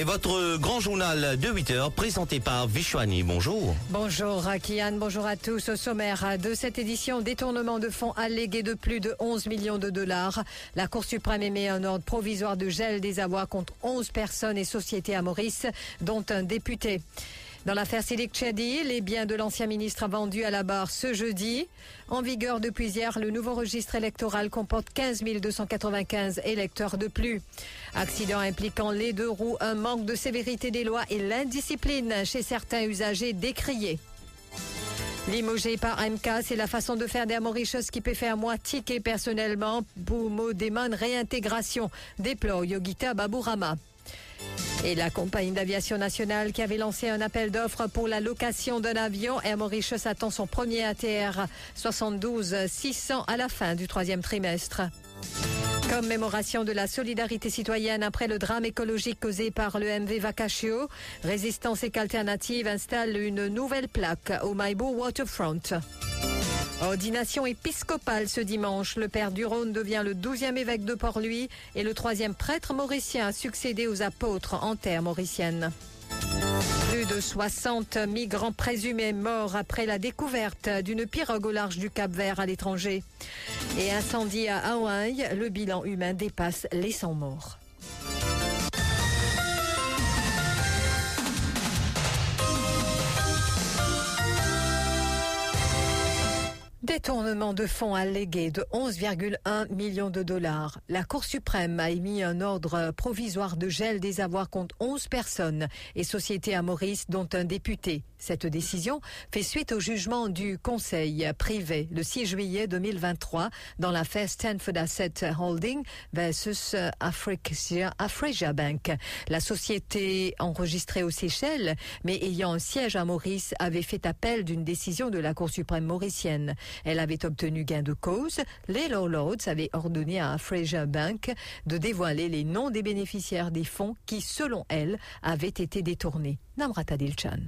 Et votre grand journal de 8 heures présenté par Vishwani. Bonjour. Bonjour Kian, bonjour à tous. Au sommaire de cette édition, détournement de fonds allégués de plus de 11 millions de dollars. La Cour suprême émet un ordre provisoire de gel des avoirs contre 11 personnes et sociétés à Maurice, dont un député. Dans l'affaire Silik Chedi, les biens de l'ancien ministre vendus à la barre ce jeudi. En vigueur depuis hier, le nouveau registre électoral comporte 15 295 électeurs de plus. Accident impliquant les deux roues, un manque de sévérité des lois et l'indiscipline chez certains usagers décriés. Limogé par MK, c'est la façon de faire des Mauritius qui peut faire moi ticket personnellement pour mot réintégration, déploie Yogita Baburama. Et la compagnie d'aviation nationale qui avait lancé un appel d'offres pour la location d'un avion, Air Mauritius attend son premier ATR 72 600 à la fin du troisième trimestre. Commémoration de la solidarité citoyenne après le drame écologique causé par le MV Vacaccio, Résistance et Alternative installe une nouvelle plaque au Maibo Waterfront. Ordination épiscopale ce dimanche. Le père du Rhône devient le douzième évêque de Port-Louis et le troisième prêtre mauricien à succéder aux apôtres en terre mauricienne. Plus de 60 migrants présumés morts après la découverte d'une pirogue au large du Cap Vert à l'étranger. Et incendie à Hawaï, le bilan humain dépasse les 100 morts. Détournement de fonds allégués de 11,1 millions de dollars. La Cour suprême a émis un ordre provisoire de gel des avoirs contre 11 personnes et sociétés à Maurice, dont un député. Cette décision fait suite au jugement du Conseil privé le 6 juillet 2023 dans l'affaire Stanford Asset Holding versus Africa Bank. La société enregistrée aux Seychelles, mais ayant un siège à Maurice, avait fait appel d'une décision de la Cour suprême mauricienne. Elle avait obtenu gain de cause. Les Lords avaient ordonné à Fraser Bank de dévoiler les noms des bénéficiaires des fonds qui, selon elle, avaient été détournés. Namrata Dilchan.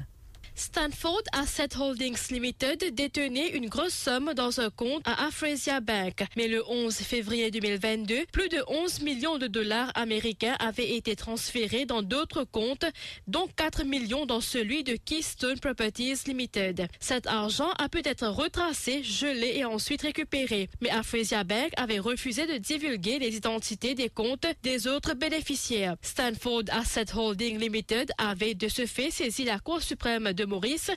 Stanford Asset Holdings Limited détenait une grosse somme dans un compte à Afrasia Bank. Mais le 11 février 2022, plus de 11 millions de dollars américains avaient été transférés dans d'autres comptes, dont 4 millions dans celui de Keystone Properties Limited. Cet argent a pu être retracé, gelé et ensuite récupéré. Mais Afrasia Bank avait refusé de divulguer les identités des comptes des autres bénéficiaires. Stanford Asset Holdings Limited avait de ce fait saisi la Cour suprême de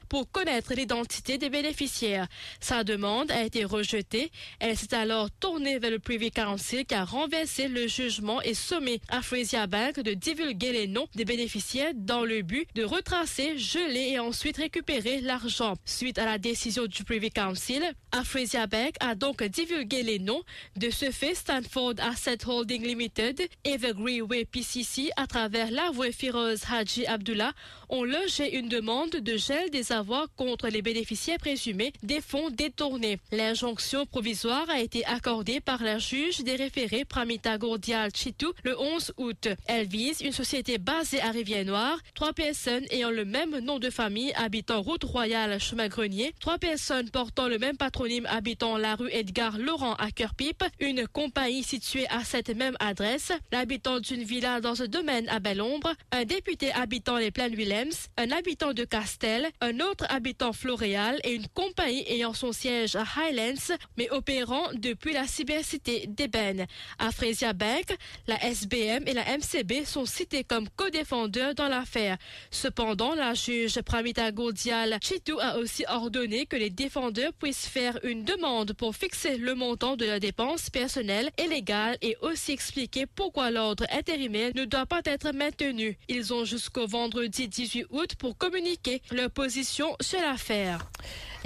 Pour connaître l'identité des bénéficiaires. Sa demande a été rejetée. Elle s'est alors tournée vers le Privy Council qui a renversé le jugement et sommé Fraser Bank de divulguer les noms des bénéficiaires dans le but de retracer, geler et ensuite récupérer l'argent. Suite à la décision du Privy Council, Afrasia Bank a donc divulgué les noms. De ce fait, Stanford Asset Holding Limited et The Greenway PCC, à travers l'avoué Firoz Haji Abdullah, ont logé une demande de gel des avoirs contre les bénéficiaires présumés des fonds détournés. L'injonction provisoire a été accordée par la juge des référés Pramita Gordial Chitou le 11 août. Elle vise une société basée à Rivière-Noire, trois personnes ayant le même nom de famille habitant route royale chemin Grenier, trois personnes portant le même patronyme habitant la rue Edgar Laurent à Cœur-Pipe, une compagnie située à cette même adresse, l'habitant d'une villa dans un domaine à Belle-Ombre, un député habitant les Plaines Willems, un habitant de Castel, un autre habitant Floréal et une compagnie ayant son siège à Highlands, mais opérant depuis la cybercité d'Eben. À Fresia Bank, la SBM et la MCB sont cités comme co-défendeurs dans l'affaire. Cependant, la juge Pramita Gaudial Chitou a aussi ordonné que les défendeurs puissent faire une demande pour fixer le montant de la dépense personnelle et légale et aussi expliquer pourquoi l'ordre intérimaire ne doit pas être maintenu. Ils ont jusqu'au vendredi 18 août pour communiquer leur position sur l'affaire.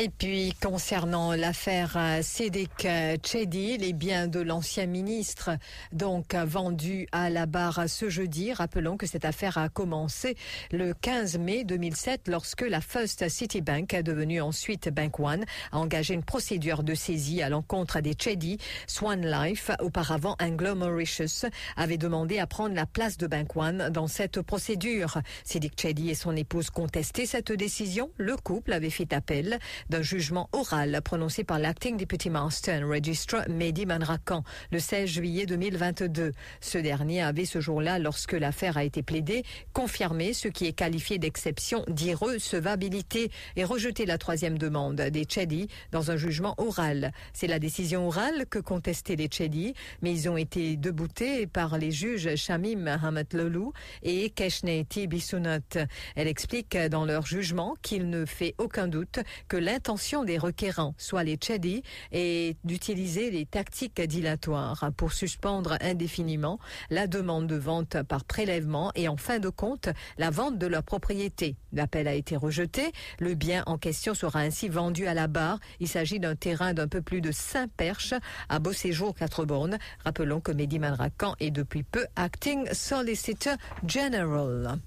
Et puis, concernant l'affaire Sedek Chedi, les biens de l'ancien ministre, donc vendus à la barre ce jeudi, rappelons que cette affaire a commencé le 15 mai 2007 lorsque la First City Bank, devenue ensuite Bank One, a engagé une procédure de saisie à l'encontre des Chedi. Swan Life, auparavant Anglo Mauritius, avait demandé à prendre la place de Bank One dans cette procédure. Sedek Chedi et son épouse contestaient cette décision. Le couple avait fait appel d'un jugement oral prononcé par l'acting deputy master and registrar Mehdi Manrakan le 16 juillet 2022. Ce dernier avait ce jour-là, lorsque l'affaire a été plaidée, confirmé ce qui est qualifié d'exception d'irrecevabilité et rejeté la troisième demande des Tchèdi dans un jugement oral. C'est la décision orale que contestaient les Tchèdi, mais ils ont été deboutés par les juges Shamim Mohamed Lolou et Keshneti Bissounat. Elle explique dans leur jugement qu'il ne fait aucun doute que l'intention des requérants, soit les Tchèdi, est d'utiliser les tactiques dilatoires pour suspendre indéfiniment la demande de vente par prélèvement et en fin de compte la vente de leur propriété. L'appel a été rejeté. Le bien en question sera ainsi vendu à la barre. Il s'agit d'un terrain d'un peu plus de 5 perches à Beau Séjour 4 bornes. Rappelons que Mehdi Manrakan est depuis peu acting solicitor general.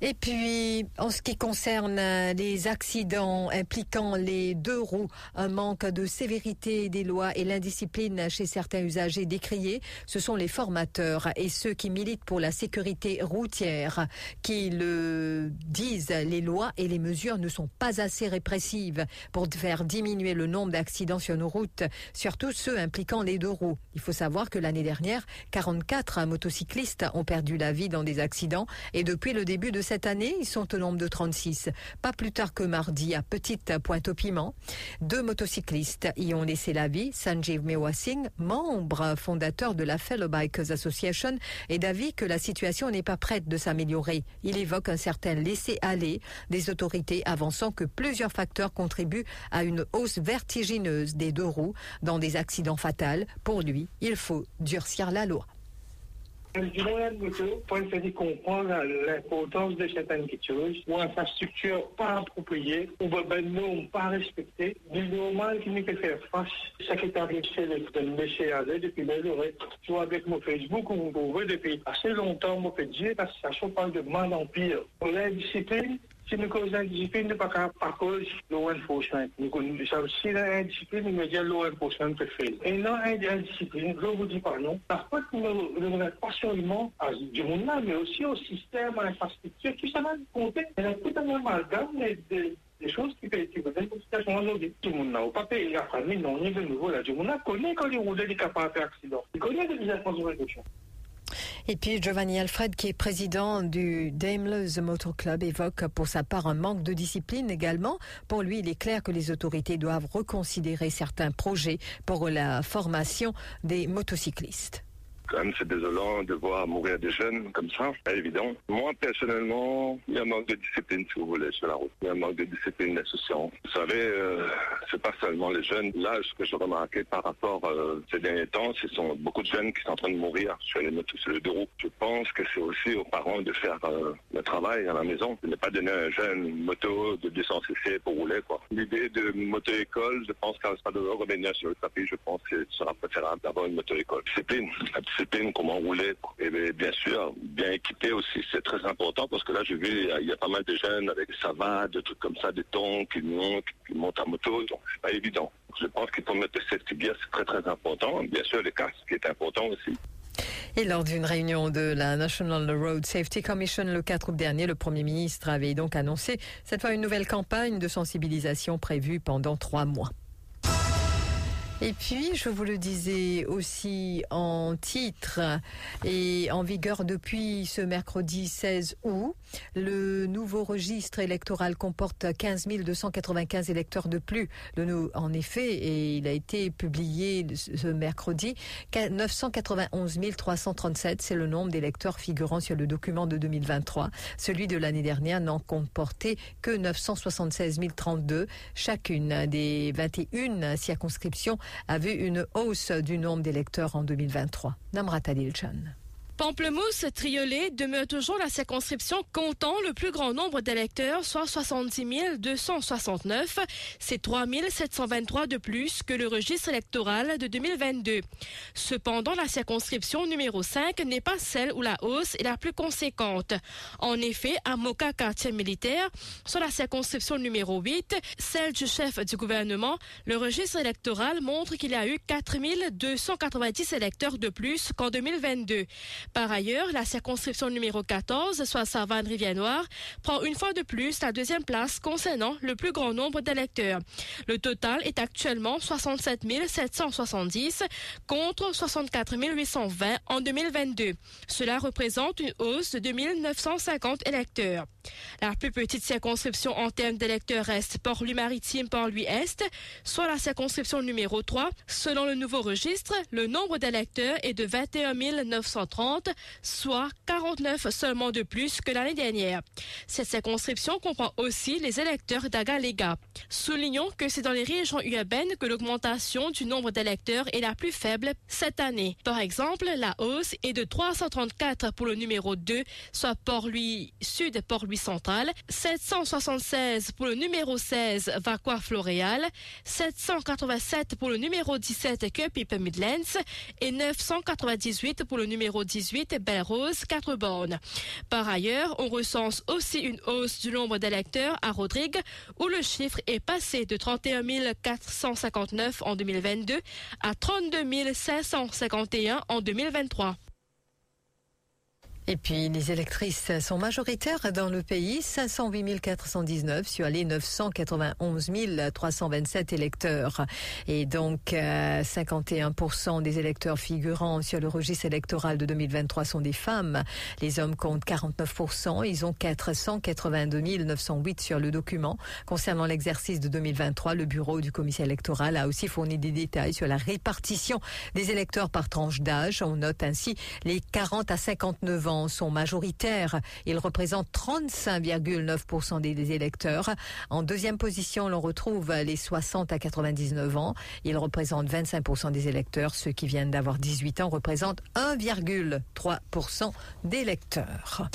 Et puis, en ce qui concerne les accidents impliquant les deux roues, un manque de sévérité des lois et l'indiscipline chez certains usagers décriés, ce sont les formateurs et ceux qui militent pour la sécurité routière qui le disent. Les lois et les mesures ne sont pas assez répressives pour faire diminuer le nombre d'accidents sur nos routes, surtout ceux impliquant les deux roues. Il faut savoir que l'année dernière, 44 motocyclistes ont perdu la vie dans des accidents et depuis le début de cette année, ils sont au nombre de 36. Pas plus tard que mardi, à Petite Pointe-au-Piment, deux motocyclistes y ont laissé la vie. Sanjeev Mewasing, membre fondateur de la Fellow Bikers Association, est d'avis que la situation n'est pas prête de s'améliorer. Il évoque un certain laisser-aller des autorités, avançant que plusieurs facteurs contribuent à une hausse vertigineuse des deux roues dans des accidents fatals. Pour lui, il faut durcir la loi. Du moyen de moto, pour essayer de comprendre l'importance de certaines choses, ou infrastructures pas appropriées, ou ben normes pas respectées, du normal qui n'est que faire face. Ça qui est arrivé de me laisser aller depuis belle oreille. Soit avec mon Facebook, ou mon pouvez depuis assez longtemps, mon fait dire, parce que ça parle de mal en pire. Pour la discipline, si nous causons indiscipline, nous pas par cause law enforcement. Nous connaissons si l'indiscipline, nous disons law enforcement peut faire. Et non, indiscipline, je vous dis pas non. Par contre, nous ne pas seulement à du monde là, mais aussi au système, à l'infrastructure, tout ça va compter. Il y a tout un amalgame des des choses qui peuvent être une. Tout le monde la famille, de nouveau là. Connaît quand accident. Il connaît circonstances de. Et puis Giovanni Alfred, qui est président du Daimler's Motor Club, évoque pour sa part un manque de discipline également. Pour lui, il est clair que les autorités doivent reconsidérer certains projets pour la formation des motocyclistes. Quand même, c'est désolant de voir mourir des jeunes comme ça, c'est évident. Moi, personnellement, il y a un manque de discipline, si vous voulez, sur la route. Il y a un manque de discipline d'association. Vous savez, euh, c'est pas seulement les jeunes. Là, ce que j'ai remarqué par rapport euh, ces derniers temps, ce sont beaucoup de jeunes qui sont en train de mourir sur les motos, sur les deux roues. Je pense que c'est aussi aux parents de faire euh, le travail à la maison, de ne pas donner à un jeune une moto de 200 cc pour rouler. L'idée de moto-école, je pense qu'elle sera de revenir sur le tapis. Je pense que ce sera préférable d'avoir une moto-école. Discipline discipline, comment rouler. Et bien sûr, bien équipé aussi, c'est très important parce que là, j'ai vu, il y, a pas mal de jeunes avec des savates, des trucs comme ça, des tons qui montent, qui montent à moto, donc c'est pas évident. Je pense qu'il faut mettre le safety gear, c'est très très important. Bien sûr, les casques, qui est important aussi. Et lors d'une réunion de la National Road Safety Commission le 4 août dernier, le Premier ministre avait donc annoncé cette fois une nouvelle campagne de sensibilisation prévue pendant trois mois. Et puis, je vous le disais aussi en titre et en vigueur depuis ce mercredi 16 août, le nouveau registre électoral comporte 15 295 électeurs de plus. En effet, et il a été publié ce mercredi, 991 337, c'est le nombre d'électeurs figurant sur le document de 2023. Celui de l'année dernière n'en comportait que 976 032. Chacune des 21 circonscriptions a vu une hausse du nombre d'électeurs en 2023. Namrata Dilchan. Pamplemousse Triolet demeure toujours la circonscription comptant le plus grand nombre d'électeurs, soit 70 269. C'est 3 723 de plus que le registre électoral de 2022. Cependant, la circonscription numéro 5 n'est pas celle où la hausse est la plus conséquente. En effet, à Moka, quartier militaire, sur la circonscription numéro 8, celle du chef du gouvernement, le registre électoral montre qu'il y a eu 4 290 électeurs de plus qu'en 2022. Par ailleurs, la circonscription numéro 14, soit Savane-Rivière-Noire, prend une fois de plus la deuxième place concernant le plus grand nombre d'électeurs. Le total est actuellement 67 770 contre 64 820 en 2022. Cela représente une hausse de 2950 électeurs. La plus petite circonscription en termes d'électeurs reste Port-Louis-Maritime, Port-Louis-Est, soit la circonscription numéro 3. Selon le nouveau registre, le nombre d'électeurs est de 21 930, soit 49 seulement de plus que l'année dernière. Cette circonscription comprend aussi les électeurs d'Agalega. Soulignons que c'est dans les régions urbaines que l'augmentation du nombre d'électeurs est la plus faible cette année. Par exemple, la hausse est de 334 pour le numéro 2, soit Port-Louis Sud, Port-Louis Central, 776 pour le numéro 16, Vacqua Floréal, 787 pour le numéro 17, Cupip Midlands et 998 pour le numéro 18, Belle Rose, 4 bornes. Par ailleurs, on recense aussi une hausse du nombre d'électeurs à Rodrigue, où le chiffre est passé de 31 459 en 2022 à 32 551 en 2023. Et puis, les électrices sont majoritaires dans le pays, 508 419 sur les 991 327 électeurs. Et donc, 51% euh, des électeurs figurant sur le registre électoral de 2023 sont des femmes. Les hommes comptent 49%. Ils ont 482 908 sur le document. Concernant l'exercice de 2023, le bureau du commissaire électoral a aussi fourni des détails sur la répartition des électeurs par tranche d'âge. On note ainsi les 40 à 59 ans sont majoritaires. Ils représentent 35,9% des électeurs. En deuxième position, l'on retrouve les 60 à 99 ans. Ils représentent 25% des électeurs. Ceux qui viennent d'avoir 18 ans représentent 1,3% des électeurs.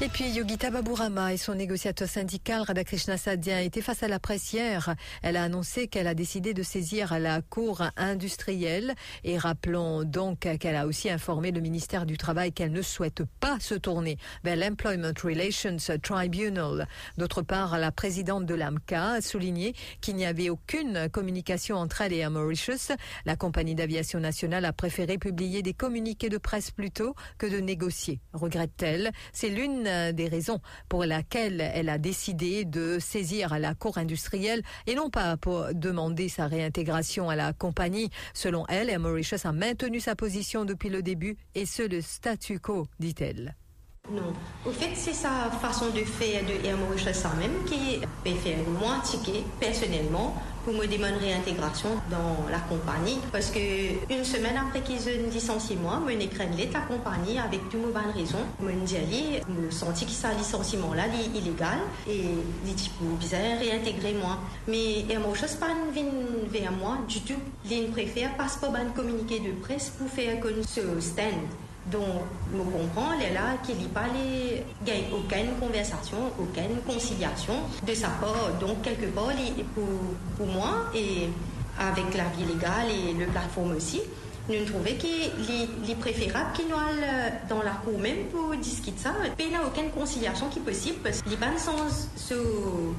Et puis Yogita Baburama et son négociateur syndical Radhakrishna Sadhya étaient face à la presse hier. Elle a annoncé qu'elle a décidé de saisir la Cour industrielle et rappelons donc qu'elle a aussi informé le ministère du Travail qu'elle ne souhaite pas se tourner vers l'Employment Relations Tribunal. D'autre part, la présidente de l'AMCA a souligné qu'il n'y avait aucune communication entre elle et Mauritius. La compagnie d'aviation nationale a préféré publier des communiqués de presse plutôt que de négocier. Regrette-t-elle C'est l'une des raisons pour laquelle elle a décidé de saisir la cour industrielle et non pas pour demander sa réintégration à la compagnie. Selon elle, Mauritius a maintenu sa position depuis le début et ce le statu quo, dit-elle. Non. Au fait, c'est sa façon de faire de Air Mauritius même qui faire moins ticket personnellement pour me demander réintégration dans la compagnie. Parce que une semaine après qu'ils ont licencié moi, je n'ai la compagnie avec tout bonnes raisons. Je me dit, je senti que ça licenciement-là est illégal et les types bizarres réintégrer moi. Mais moi, chose pas vers moi du tout. Ils préfèrent pas pas un communiqué de presse pour faire ce stand. Donc, je comprends, est là qu'il n'y a pas les, aucune conversation, aucune conciliation de sa part. Donc, quelque part, pour, pour moi, et avec la vie légale et le plateforme aussi, nous trouvons qu'il est préférable qu'il nous aille dans la cour même pour discuter ça. Il n'y a aucune conciliation qui est possible parce qu'il n'y a pas sens ce,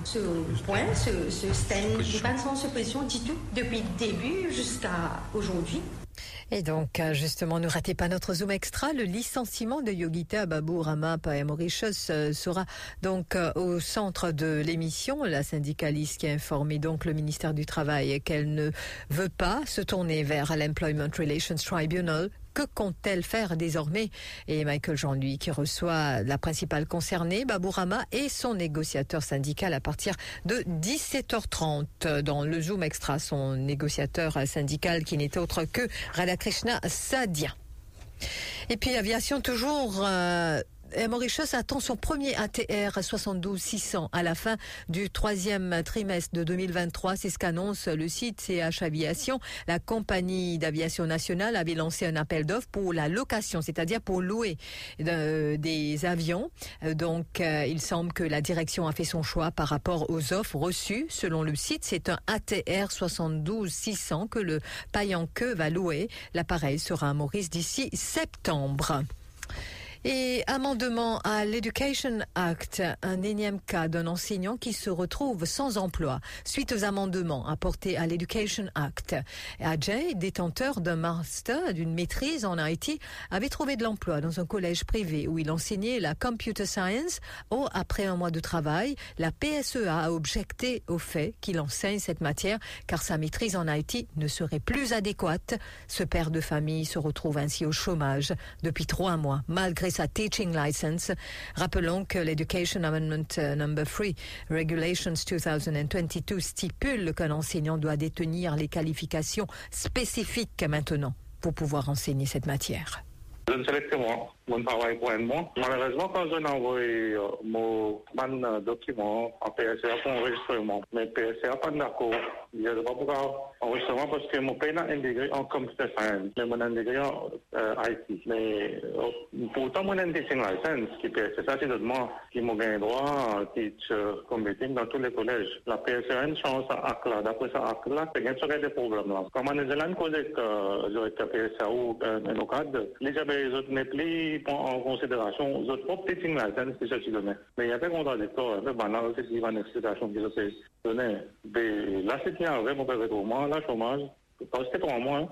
ce point, ce, ce stand, il n'y a pas sens ce position du tout depuis le début jusqu'à aujourd'hui. Et donc, euh, justement, ne ratez pas notre Zoom Extra. Le licenciement de Yogita Babou Rama Mauritius euh, sera donc euh, au centre de l'émission. La syndicaliste qui a informé donc le ministère du Travail qu'elle ne veut pas se tourner vers l'Employment Relations Tribunal que compte-t-elle faire désormais Et Michael Jean-Louis qui reçoit la principale concernée, Babourama, et son négociateur syndical à partir de 17h30 dans le Zoom Extra, son négociateur syndical qui n'est autre que Radhakrishna Sadia. Et puis aviation toujours euh, Mauritius attend son premier ATR 72-600 à la fin du troisième trimestre de 2023. C'est ce qu'annonce le site CH Aviation. La compagnie d'aviation nationale avait lancé un appel d'offres pour la location, c'est-à-dire pour louer euh, des avions. Euh, donc, euh, il semble que la direction a fait son choix par rapport aux offres reçues. Selon le site, c'est un ATR 72-600 que le Payanque va louer. L'appareil sera à Maurice d'ici septembre. Et amendement à l'Education Act, un énième cas d'un enseignant qui se retrouve sans emploi suite aux amendements apportés à l'Education Act. Ajay, détenteur d'un master, d'une maîtrise en IT, avait trouvé de l'emploi dans un collège privé où il enseignait la computer science. Or, après un mois de travail, la PSEA a objecté au fait qu'il enseigne cette matière car sa maîtrise en IT ne serait plus adéquate. Ce père de famille se retrouve ainsi au chômage depuis trois mois, malgré sa teaching license. Rappelons que l'Education Amendment euh, Number 3 Regulations 2022 stipule qu'un enseignant doit détenir les qualifications spécifiques maintenant pour pouvoir enseigner cette matière. Mon travail pour un mois. Malheureusement, quand je n'envoie euh, mon, mon document en PSA pour enregistrement, mais PSA pas d'accord. Je ne sais pas pourquoi enregistrement parce que mon pays n'a intégré en computer science, mais mon intégré en euh, IT. Mais euh, pourtant, mon teaching license, qui PSA, c'est moi qui m'a gagné droit à teach computing dans tous les collèges. La PSA a une chance à acte là. D'après ça, acte là, il y a des problèmes là. Comme en Nouvelle-Zélande, que j'aurais PSA ou un cadre, les autres ne plus en considération les autres propres teaching license que je donné. Mais il y a des contradictoires, un peu banal, c'est qu'il y a une explication qui se donné. Mais là, c'est bien vrai, père, moi, là, chômage, c'était pour moi. Hein.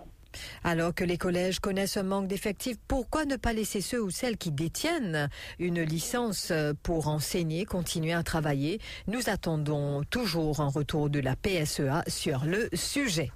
Alors que les collèges connaissent un manque d'effectifs, pourquoi ne pas laisser ceux ou celles qui détiennent une licence pour enseigner continuer à travailler? Nous attendons toujours un retour de la PSEA sur le sujet.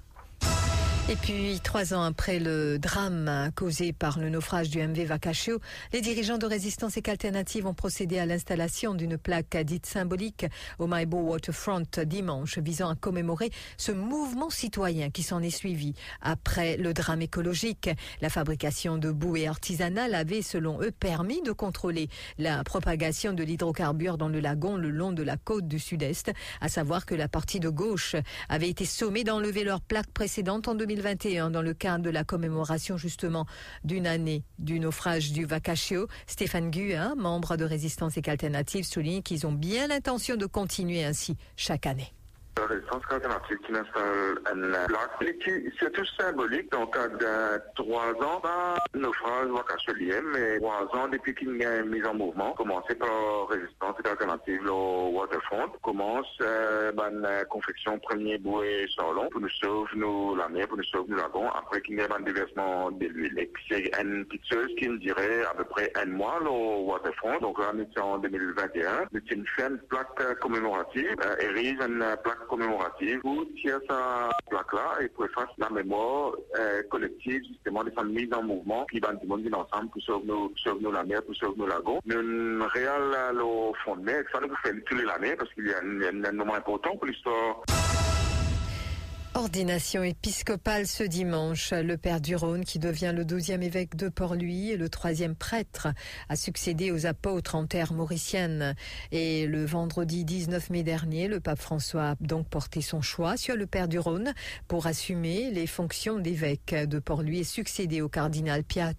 Et puis, trois ans après le drame causé par le naufrage du MV Vacachio, les dirigeants de résistance et qu'alternative ont procédé à l'installation d'une plaque dite symbolique au Maibo Waterfront dimanche, visant à commémorer ce mouvement citoyen qui s'en est suivi après le drame écologique. La fabrication de bouées artisanales avait, selon eux, permis de contrôler la propagation de l'hydrocarbure dans le lagon le long de la côte du sud-est, à savoir que la partie de gauche avait été sommée d'enlever leur plaque précédente en 2000 2021 dans le cadre de la commémoration justement d'une année du naufrage du Vacachio. Stéphane Guin, membre de Résistance et Alternative, souligne qu'ils ont bien l'intention de continuer ainsi chaque année. La résistance installe une plaque. C'est tout symbolique cadre de trois ans, pas naufrage vacachelier, mais trois ans depuis qu'il y a une mise en mouvement. Commencé par résistance alternative au waterfront. Commence euh, une confection premier bouée salon pour nous sauver nous la mer, pour nous sauver nous lagon. Après qu'il y ait un déversement de l'huile. C'est une petite qui me dirait à peu près un mois au waterfront. Donc là, nous en 2021. Nous avons fait une plaque commémorative, euh, érise une plaque commémorative où tient sa plaque-là et faire la mémoire euh, collective justement de sa mise en mouvement qui va du monde ensemble pour sauver nos, sauver la mer, pour sauver nos lagons. Nous réel le fond de mer, ça nous fait tous les années parce qu'il y a un moment important pour l'histoire. Ordination épiscopale ce dimanche. Le père du Rhône, qui devient le douzième évêque de Port-Louis et le troisième prêtre, a succédé aux apôtres en terre mauricienne. Et le vendredi 19 mai dernier, le pape François a donc porté son choix sur le père du Rhône pour assumer les fonctions d'évêque de Port-Louis et succéder au cardinal Piat.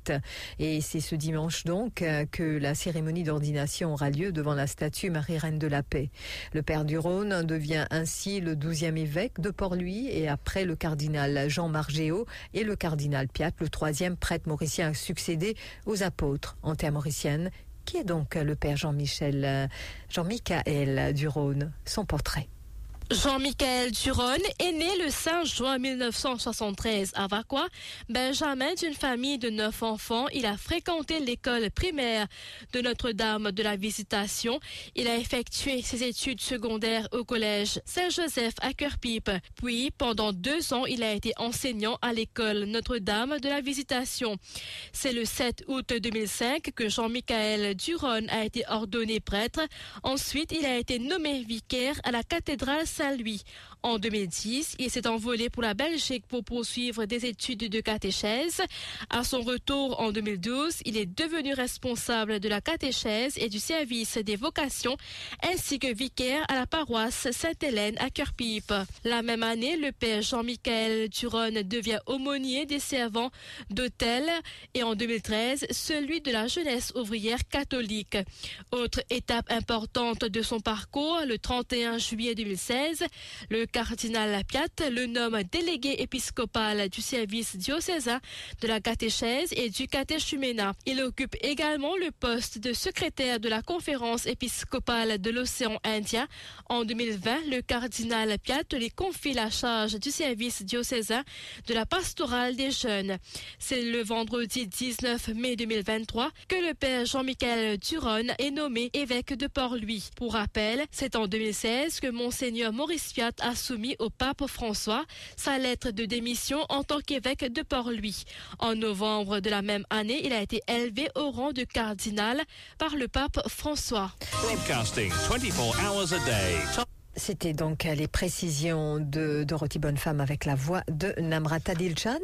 Et c'est ce dimanche donc que la cérémonie d'ordination aura lieu devant la statue Marie-Reine de la Paix. Le père du Rhône devient ainsi le douzième évêque de Port-Louis et après le cardinal Jean Margéo et le cardinal Piat, le troisième prêtre mauricien succédé aux apôtres en terre mauricienne. Qui est donc le père Jean-Michel, Jean-Michael du Rhône? Son portrait. Jean-Michel Duron est né le 5 juin 1973 à Vacois. Benjamin d'une famille de neuf enfants, il a fréquenté l'école primaire de Notre-Dame de la Visitation. Il a effectué ses études secondaires au collège Saint-Joseph à Cœur-Pipe. Puis, pendant deux ans, il a été enseignant à l'école Notre-Dame de la Visitation. C'est le 7 août 2005 que Jean-Michel Duron a été ordonné prêtre. Ensuite, il a été nommé vicaire à la cathédrale Saint-Louis. En 2010, il s'est envolé pour la Belgique pour poursuivre des études de catéchèse. À son retour en 2012, il est devenu responsable de la catéchèse et du service des vocations, ainsi que vicaire à la paroisse Sainte-Hélène à Cœur-Pipe. La même année, le père Jean-Michel Turon devient aumônier des servants d'hôtel et en 2013, celui de la jeunesse ouvrière catholique. Autre étape importante de son parcours, le 31 juillet 2016, le cardinal Piat le nomme délégué épiscopal du service diocésain de la catéchèse et du catéchuménat. Il occupe également le poste de secrétaire de la conférence épiscopale de l'océan Indien. En 2020, le cardinal Piat lui confie la charge du service diocésain de la pastorale des jeunes. C'est le vendredi 19 mai 2023 que le père Jean-Michel Duron est nommé évêque de Port-Louis. Pour rappel, c'est en 2016 que Monseigneur Maurice Piat a soumis au pape François sa lettre de démission en tant qu'évêque de Port-Louis. En novembre de la même année, il a été élevé au rang de cardinal par le pape François. Broadcasting 24 hours a day. C'était donc les précisions de Dorothy Bonnefemme avec la voix de Namrata Dilchan.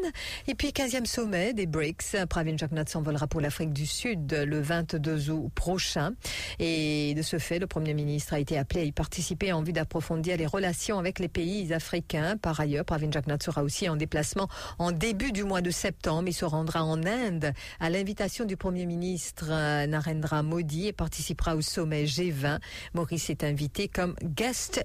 Et puis 15e sommet des BRICS. Pravin Jagnat s'envolera pour l'Afrique du Sud le 22 août prochain. Et de ce fait, le Premier ministre a été appelé à y participer en vue d'approfondir les relations avec les pays africains. Par ailleurs, Pravin Jagnat sera aussi en déplacement en début du mois de septembre. Il se rendra en Inde à l'invitation du Premier ministre Narendra Modi et participera au sommet G20. Maurice est invité comme guest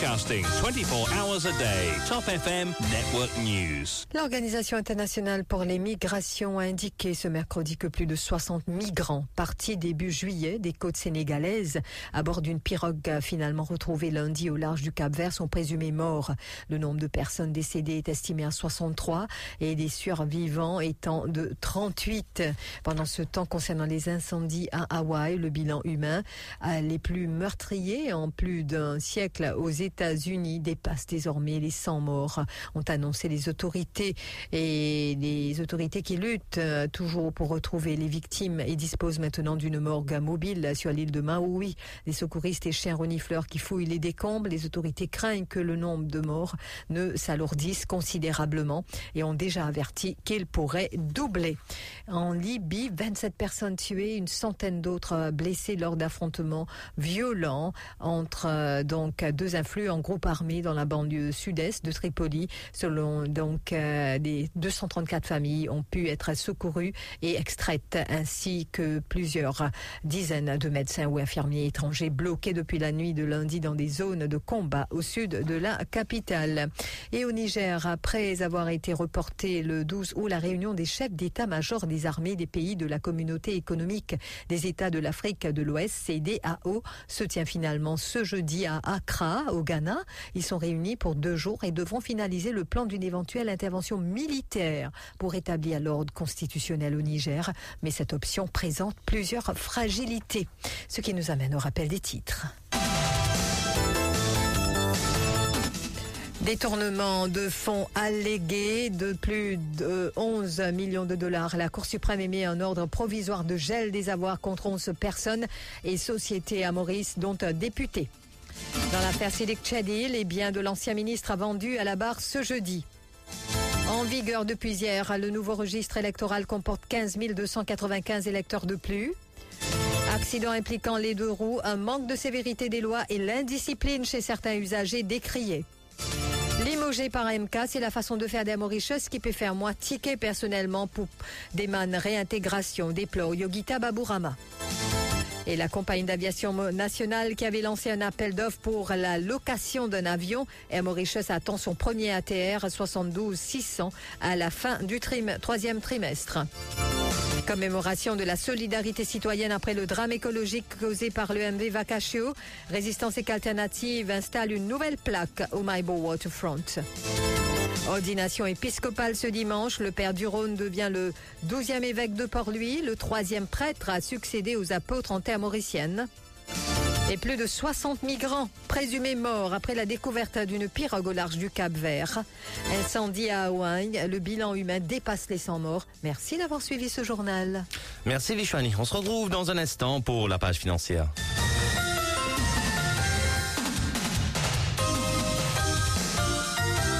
Broadcasting 24 hours a day. Top FM Network News. L'Organisation internationale pour les migrations a indiqué ce mercredi que plus de 60 migrants partis début juillet des côtes sénégalaises à bord d'une pirogue finalement retrouvée lundi au large du Cap Vert sont présumés morts. Le nombre de personnes décédées est estimé à 63 et des survivants étant de 38. Pendant ce temps, concernant les incendies à Hawaï, le bilan humain les plus meurtriers en plus d'un siècle aux États-Unis dépasse désormais les 100 morts, ont annoncé les autorités et les autorités qui luttent euh, toujours pour retrouver les victimes et disposent maintenant d'une morgue mobile sur l'île de Maui. Les secouristes et chiens renifleurs qui fouillent les décombres, les autorités craignent que le nombre de morts ne s'alourdisse considérablement et ont déjà averti qu'il pourrait doubler. En Libye, 27 personnes tuées, une centaine d'autres blessées lors d'affrontements violents entre euh, donc deux en groupe armé dans la banlieue sud-est de Tripoli. Selon donc euh, des 234 familles ont pu être secourues et extraites, ainsi que plusieurs dizaines de médecins ou infirmiers étrangers bloqués depuis la nuit de lundi dans des zones de combat au sud de la capitale. Et au Niger, après avoir été reporté le 12 août, la réunion des chefs d'état-major des armées des pays de la communauté économique des États de l'Afrique de l'Ouest, CDAO, se tient finalement ce jeudi à Accra, au Ils sont réunis pour deux jours et devront finaliser le plan d'une éventuelle intervention militaire pour établir l'ordre constitutionnel au Niger. Mais cette option présente plusieurs fragilités. Ce qui nous amène au rappel des titres. Détournement de fonds allégués de plus de 11 millions de dollars. La Cour suprême émet un ordre provisoire de gel des avoirs contre 11 personnes et sociétés à Maurice, dont un député. Dans l'affaire Silik Chadi, les biens de l'ancien ministre a vendu à la barre ce jeudi. En vigueur depuis hier, le nouveau registre électoral comporte 15 295 électeurs de plus. Accident impliquant les deux roues, un manque de sévérité des lois et l'indiscipline chez certains usagers décriés. Limogé par MK, c'est la façon de faire des qui peut faire moi ticket personnellement pour des réintégration, déplore Yogita Baburama. Et la compagnie d'aviation nationale qui avait lancé un appel d'offres pour la location d'un avion, Air Mauritius attend son premier ATR 72 600 à la fin du troisième trimestre. Commémoration de la solidarité citoyenne après le drame écologique causé par le MV. Résistance et Alternative installe une nouvelle plaque au Maibo Waterfront. Ordination épiscopale ce dimanche. Le père Rhône devient le 12e évêque de Port-Louis, le troisième prêtre à succéder aux apôtres en terre mauricienne. Et plus de 60 migrants présumés morts après la découverte d'une pirogue au large du Cap Vert. Incendie à Hawaï, le bilan humain dépasse les 100 morts. Merci d'avoir suivi ce journal. Merci Vishwani. On se retrouve dans un instant pour la page financière.